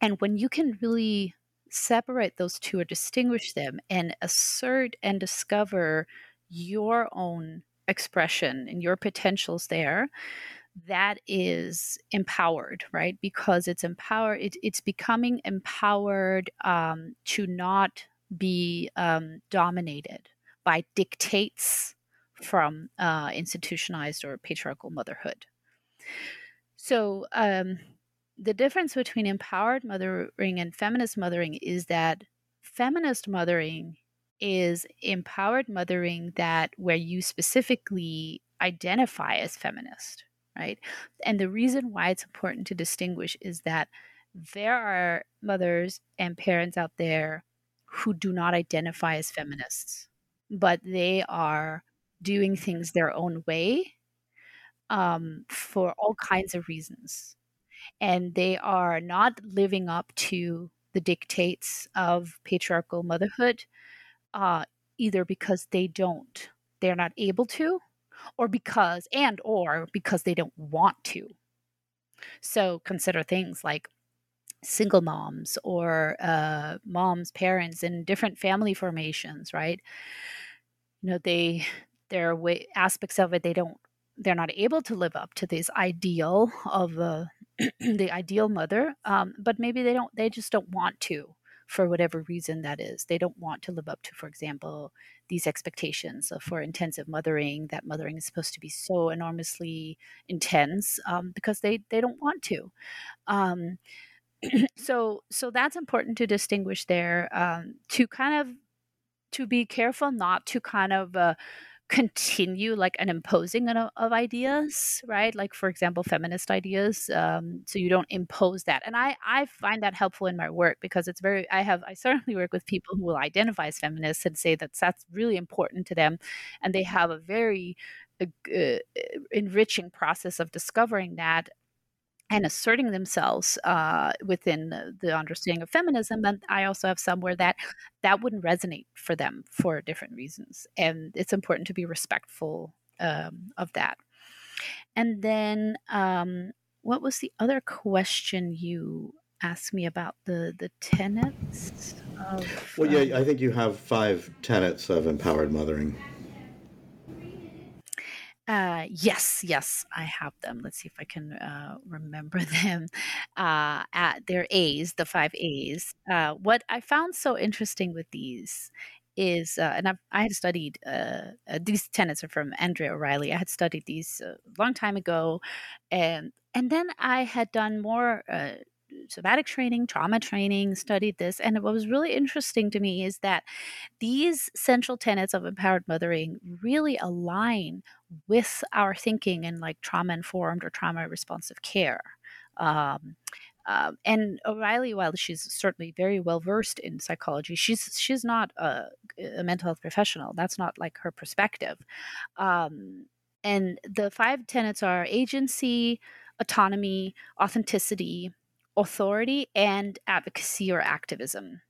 and when you can really separate those two or distinguish them and assert and discover your own expression and your potentials there that is empowered, right? Because it's empowered, it, it's becoming empowered um, to not be um, dominated by dictates from uh, institutionalized or patriarchal motherhood. So, um, the difference between empowered mothering and feminist mothering is that feminist mothering is empowered mothering that where you specifically identify as feminist, right? And the reason why it's important to distinguish is that there are mothers and parents out there who do not identify as feminists, but they are doing things their own way um, for all kinds of reasons. And they are not living up to the dictates of patriarchal motherhood, uh, either because they don't, they're not able to, or because, and or because they don't want to. So consider things like single moms or uh, moms, parents in different family formations, right? You know, they there are way, aspects of it they don't they're not able to live up to this ideal of uh, (clears throat) the ideal mother um, but maybe they don't they just don't want to for whatever reason that is. They don't want to live up to for example these expectations for intensive mothering that mothering is supposed to be so enormously intense um, because they they don't want to. Um, (clears throat) so so that's important to distinguish there um, to kind of to be careful not to kind of uh, continue like an imposing of, of ideas right? Like for example feminist ideas um, so you don't impose that. And i i find that helpful in my work because it's very i have i certainly work with people who will identify as feminists and say that that's really important to them. And they have a very uh, uh enriching process of discovering that and asserting themselves uh, within the, understanding of feminism. And I also have some where that that wouldn't resonate for them for different reasons, and it's important to be respectful um, of that. And then, um, what was the other question you asked me about the the tenets? Of, well, yeah, um I think you have five tenets of empowered mothering. Uh, yes, yes, I have them. Let's see if I can uh, remember (laughs) them. Uh, at their A's, the five A's. Uh, what I found so interesting with these is, uh, and I've, i had studied uh, these tenets are from Andrea O'Reilly. I had studied these a long time ago, and and then I had done more somatic training, trauma training, studied this. And what was really interesting to me is that these central tenets of empowered mothering really align with our thinking in like trauma informed or trauma responsive care. Um, um, and O'Reilly, while she's certainly very well versed in psychology, she's she's not a, a, mental health professional. That's not like her perspective. Um, and the five tenets are agency, autonomy, authenticity, authority and advocacy or activism.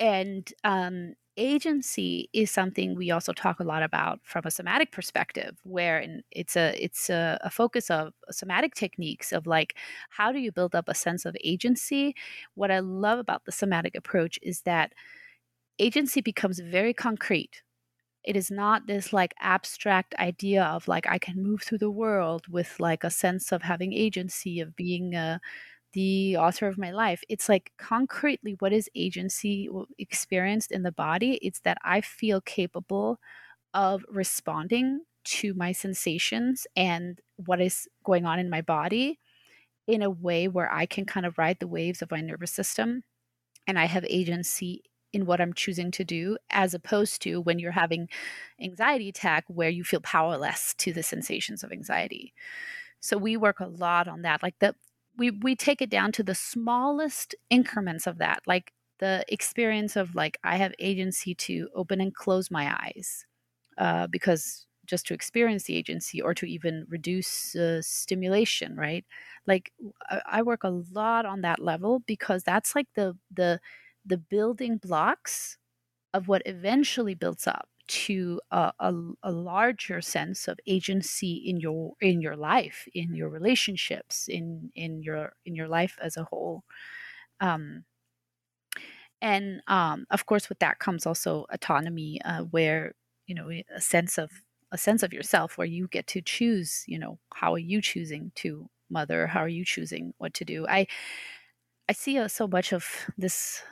And um, agency is something we also talk a lot about from a somatic perspective, where it's a it's a, a, focus of somatic techniques of like how do you build up a sense of agency. What I love about the somatic approach is that agency becomes very concrete. It is not this like abstract idea of like I can move through the world with like a sense of having agency of being a the author of my life. It's like concretely what is agency experienced in the body? It's that i feel capable of responding to my sensations and what is going on in my body in a way where i can kind of ride the waves of my nervous system and i have agency in what i'm choosing to do as opposed to when you're having anxiety attack where you feel powerless to the sensations of anxiety. So we work a lot on that. Like the we we take it down to the smallest increments of that like the experience of like i have agency to open and close my eyes uh, because just to experience the agency or to even reduce uh, stimulation right? Like I, work a lot on that level because that's like the the the building blocks of what eventually builds up to a, a, a, larger sense of agency in your in your life in your relationships in in your in your life as a whole. Um, and um, of course with that comes also autonomy uh, where you know a sense of a sense of yourself where you get to choose you know how are you choosing to mother? How are you choosing what to do? I i see uh, so much of this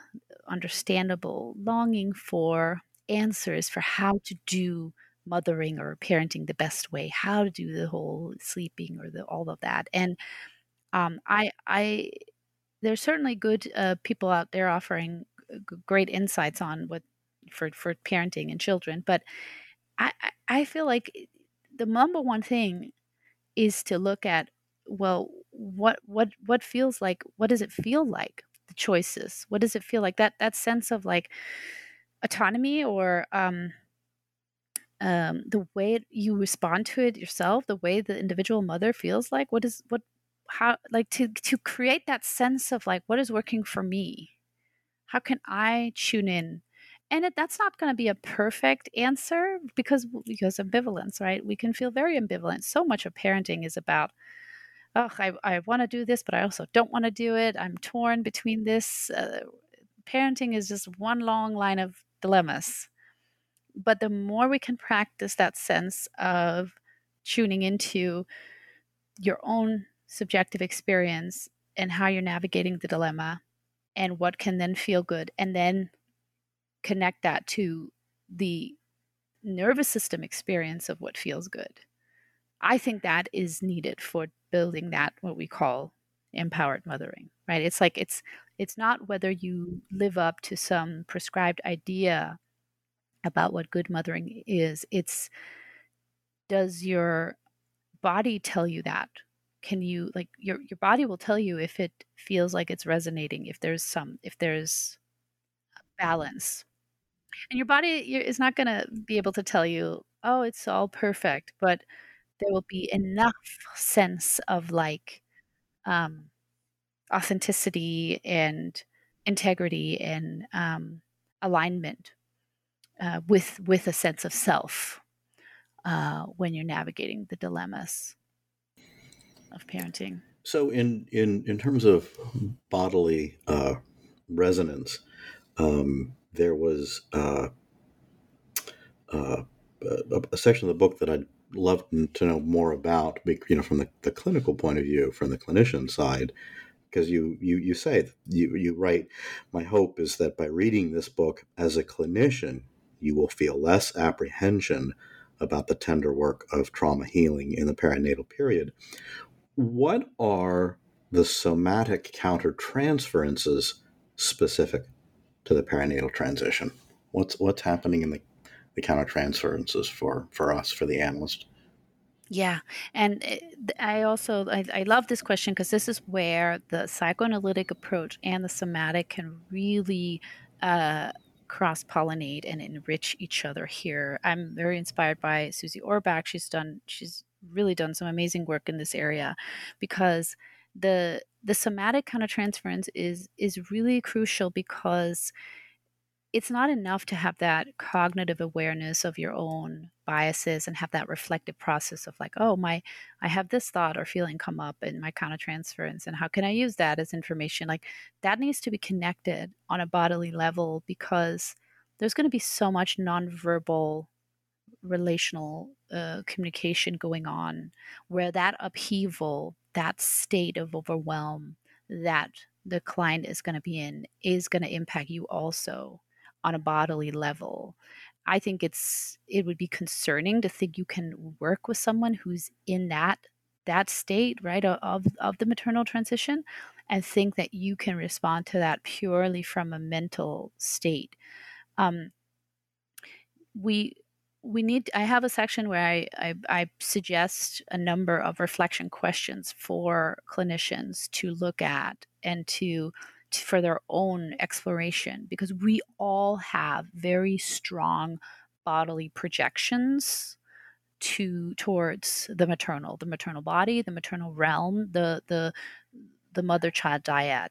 understandable longing for answers for how to do mothering or parenting the best way, how to do the whole sleeping or the all of that. And um, I, I, there's certainly good uh, people out there offering great insights on what for for parenting and children, but I, I feel like the number one thing is to look at well what what what feels like what does it feel like the choices what does it feel like that that sense of like autonomy or um um the way you respond to it yourself the way the individual mother feels like what is what how like to to create that sense of like what is working for me? How can i tune in? And it, that's not going to be a perfect answer because because ambivalence right? We can feel very ambivalent. So much of parenting is about oh i, I want to do this but i also don't want to do it. I'm torn between this uh, parenting is just one long line of dilemmas but the more we can practice that sense of tuning into your own subjective experience and how you're navigating the dilemma and what can then feel good and then connect that to the nervous system experience of what feels good. I think that is needed for building that what we call empowered mothering, right? It's like it's it's not whether you live up to some prescribed idea about what good mothering is. It's does your body tell you that? Can you like your your body will tell you if it feels like it's resonating, if there's some if there's balance and your body is not going to be able to tell you, oh, it's all perfect, but there will be enough sense of like um, authenticity and integrity and um, alignment uh, with with a sense of self uh, when you're navigating the dilemmas of parenting. So, in in in terms of bodily uh, resonance, um, there was uh, uh, a, a, section of the book that I'd love to know more about, you know, from the, the clinical point of view, from the clinician side, because you, you, you say, you, you write, my hope is that by reading this book as a clinician, you will feel less apprehension about the tender work of trauma healing in the perinatal period. What are the somatic countertransferences specific to the perinatal transition? What's what's happening in the, the countertransferences for for us for the analyst? Yeah, and eh, I also I, I love this question because this is where the psychoanalytic approach and the somatic can really uh, cross pollinate and enrich each other here. I'm very inspired by Susie Orbach. She's done she's really done some amazing work in this area because the the somatic kind of transference is is really crucial because it's not enough to have that cognitive awareness of your own biases and have that reflective process of like oh my i have this thought or feeling come up in my countertransference and how can i use that as information? Like that needs to be connected on a bodily level because there's going to be so much nonverbal relational uh, communication going on where that upheaval that state of overwhelm that the client is going to be in is going to impact you also on a bodily level i think it's it would be concerning to think you can work with someone who's in that that state right of of the maternal transition and think that you can respond to that purely from a mental state. Um, we we need i have a section where I, I, I suggest a number of reflection questions for clinicians to look at and to, to for their own exploration because we all have very strong bodily projections to towards the maternal the maternal body the maternal realm the the the mother child dyad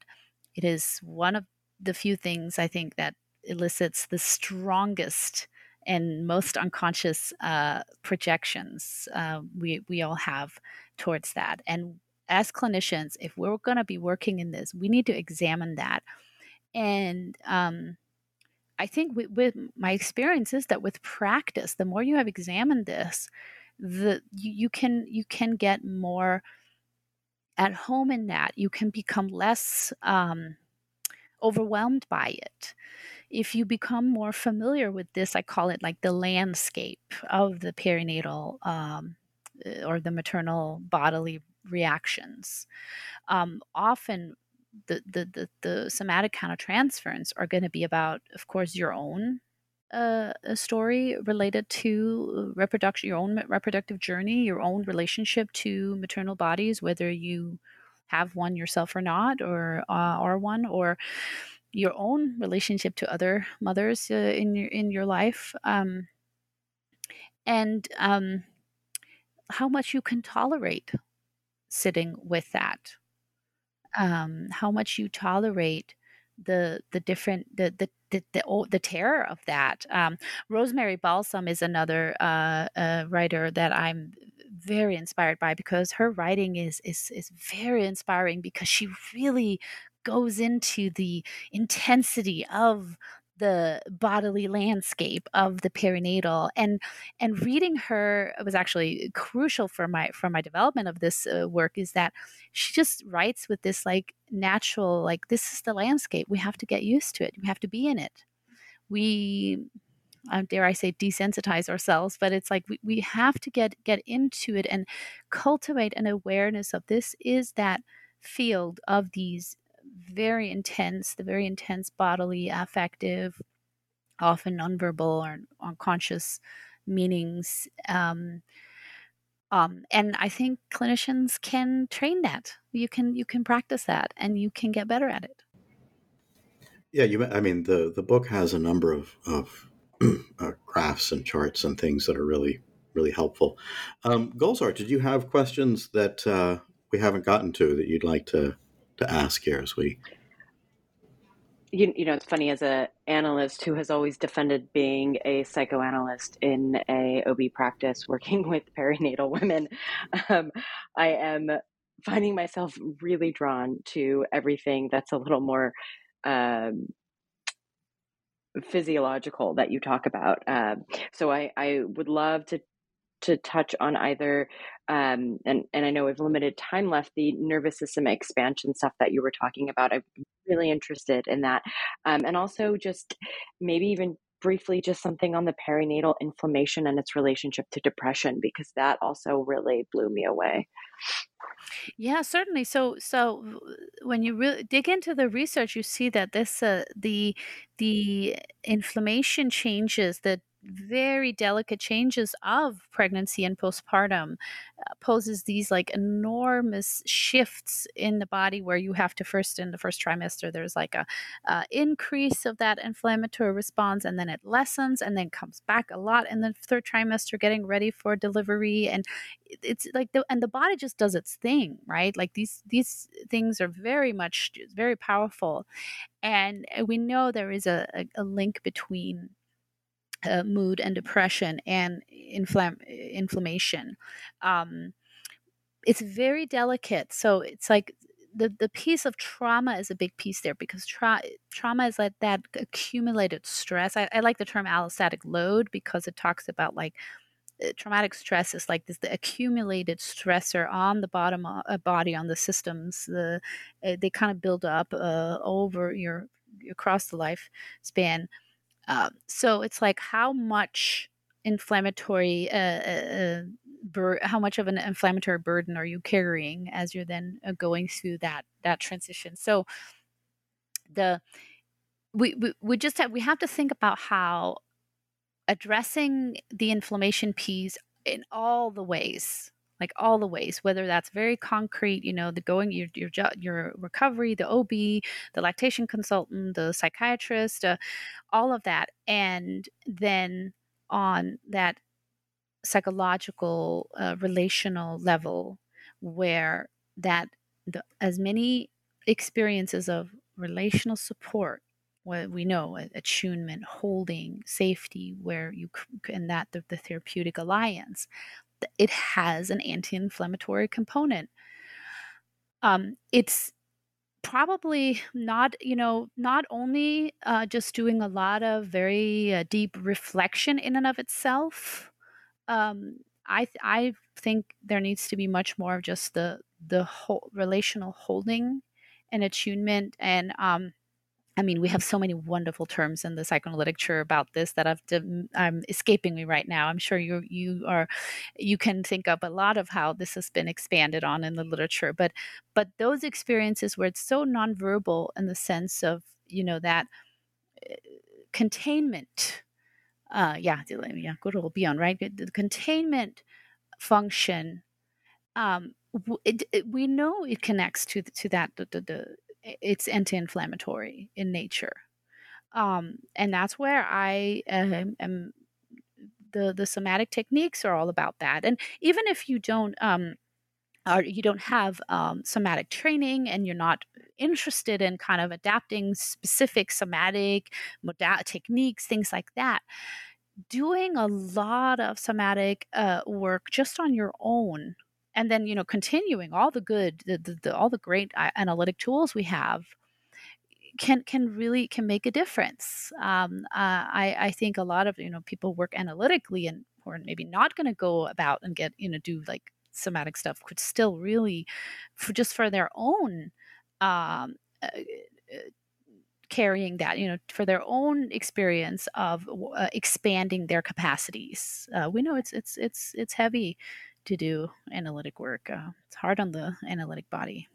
it is one of the few things i think that elicits the strongest and most unconscious uh, projections uh, we, we all have towards that. And as clinicians, if we're going to be working in this, we need to examine that. And um, I think with, with, my experience is that with practice, the more you have examined this, the you, you can you can get more at home in that. You can become less um, overwhelmed by it if you become more familiar with this, I call it like the landscape of the perinatal um, uh, or the maternal bodily reactions. Um, often, the, the, the, the somatic countertransference are going to be about, of course, your own uh, a story related to reproduction, your own reproductive journey, your own relationship to maternal bodies, whether you have one yourself or not, or uh, are one, or your own relationship to other mothers uh, in your in your life, um, and um, how much you can tolerate sitting with that, um, how much you tolerate the the different the the the the, oh, the terror of that. Um, Rosemary Balsam is another uh, uh, writer that I'm very inspired by because her writing is is is very inspiring because she really goes into the intensity of the bodily landscape of the perinatal and and reading her was actually crucial for my for my development of this uh, work is that she just writes with this like natural like this is the landscape. We have to get used to it. We have to be in it. We dare I say desensitize ourselves, but it's like we, we have to get get into it and cultivate an awareness of this is that field of these very intense, the very intense bodily, affective, often nonverbal or unconscious meanings. Um, um, and I think clinicians can train that. You can you can practice that, and you can get better at it. Yeah, you. I mean, the the book has a number of of (clears throat) uh, graphs and charts and things that are really really helpful. Um, Golzar, did you have questions that uh, we haven't gotten to that you'd like to to ask here as we you, you know it's funny as a analyst who has always defended being a psychoanalyst in a ob practice working (laughs) with perinatal women um, i am finding myself really drawn to everything that's a little more um, physiological that you talk about. Um, so I, I would love to to touch on either um, and and I know we've limited time left the nervous system expansion stuff that you were talking about I'm really interested in that um, and also just maybe even briefly just something on the perinatal inflammation and its relationship to depression because that also really blew me away. Yeah certainly so so when you really dig into the research you see that this uh, the the inflammation changes that very delicate changes of pregnancy and postpartum uh, poses these like enormous shifts in the body where you have to first in the first trimester there's like a uh, increase of that inflammatory response and then it lessens and then comes back a lot in the third trimester getting ready for delivery and it's like the and the body just does its thing right? Like these these things are very much very powerful and uh, we know there is a, a, a link between uh, mood and depression and inflam- inflammation. Um, it's very delicate. So it's like the, the piece of trauma is a big piece there because tra- trauma is like that accumulated stress. I, I like the term allostatic load because it talks about like uh, traumatic stress is like this the accumulated stressor on the bottom uh, body on the systems the uh, they kind of build up uh, over your across the lifespan um, so it's like how much inflammatory, uh, uh, uh, bur- how much of an inflammatory burden are you carrying as you're then uh, going through that that transition? So the we, we we just have we have to think about how addressing the inflammation piece in all the ways like all the ways whether that's very concrete you know the going your your your recovery the ob the lactation consultant the psychiatrist uh, all of that. And then on that psychological uh, relational level where that the, as many experiences of relational support what we know attunement holding safety where you and that the, the therapeutic alliance it has an anti-inflammatory component. Um, it's probably not you know not only uh, just doing a lot of very uh, deep reflection in and of itself um, I, th- I think there needs to be much more of just the the whole relational holding and attunement and um, I mean, we have so many wonderful terms in the psychoanalytic literature about this that I've I'm escaping me right now. I'm sure you you are you can think of a lot of how this has been expanded on in the literature, but but those experiences where it's so nonverbal in the sense of you know that uh, containment. Uh, yeah, yeah, good old Bion, right? The containment function. Um, it, it, we know it connects to to that the, the, the it's anti-inflammatory in nature. Um, and that's where i um, am the the somatic techniques are all about that. And even if you don't um, or you don't have um, somatic training and you're not interested in kind of adapting specific somatic modal- techniques things like that doing a lot of somatic uh, work just on your own and then you know continuing all the good the, the, the, all the great analytic tools we have can can really can make a difference. Um, uh, I, I think a lot of you know people work analytically and who are maybe not going to go about and get you know do like somatic stuff could still really for just for their own um, uh, uh carrying that you know for their own experience of uh, expanding their capacities. Uh, we know it's it's it's it's heavy to do analytic work. Uh, it's hard on the analytic body.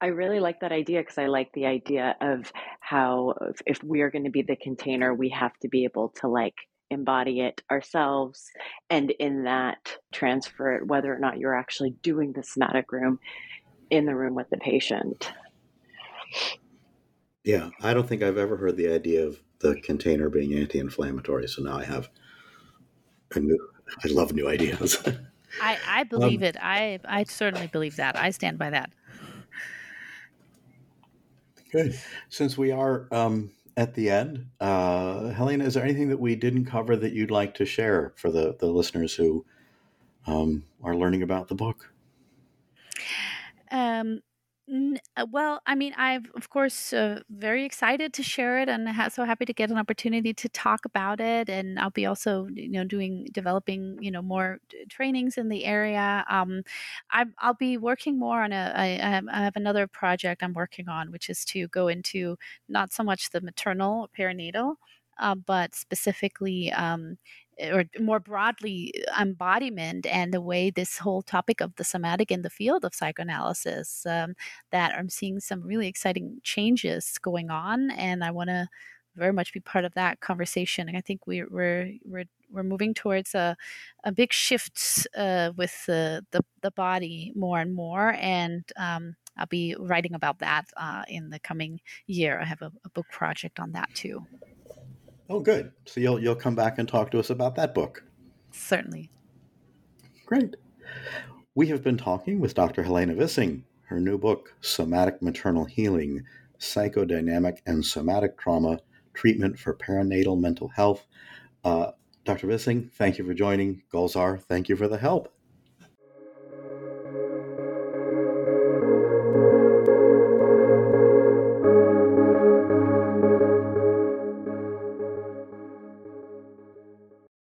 I really like that idea because I like the idea of how if, if we are going to be the container, we have to be able to like embody it ourselves and in that transfer it, whether or not you're actually doing the somatic room in the room with the patient. Yeah, I don't think I've ever heard the idea of the container being anti inflammatory. So now I have a new I love new ideas. (laughs) I, I believe um, it. I I certainly believe that. I stand by that. Good. Since we are um, at the end, uh, Helena, is there anything that we didn't cover that you'd like to share for the, the listeners who um, are learning about the book? Um, well, I mean, I'm of course uh, very excited to share it, and ha- so happy to get an opportunity to talk about it. And I'll be also, you know, doing developing, you know, more trainings in the area. Um, I, I'll be working more on a. I, I have another project I'm working on, which is to go into not so much the maternal perinatal, uh, but specifically um, or more broadly embodiment and the way this whole topic of the somatic in the field of psychoanalysis um, that i'm seeing some really exciting changes going on and i want to very much be part of that conversation and i think we, we're we're we're moving towards a, a big shift uh, with the, the, the body more and more and um, i'll be writing about that uh, in the coming year. I have a, a book project on that too Oh, good. So you'll you'll come back and talk to us about that book. Certainly. Great. We have been talking with Dr. Helena Vissing. Her new book, Somatic Maternal Healing: Psychodynamic and Somatic Trauma Treatment for Perinatal Mental Health. Uh, Dr. Vissing, thank you for joining. Golzar, thank you for the help.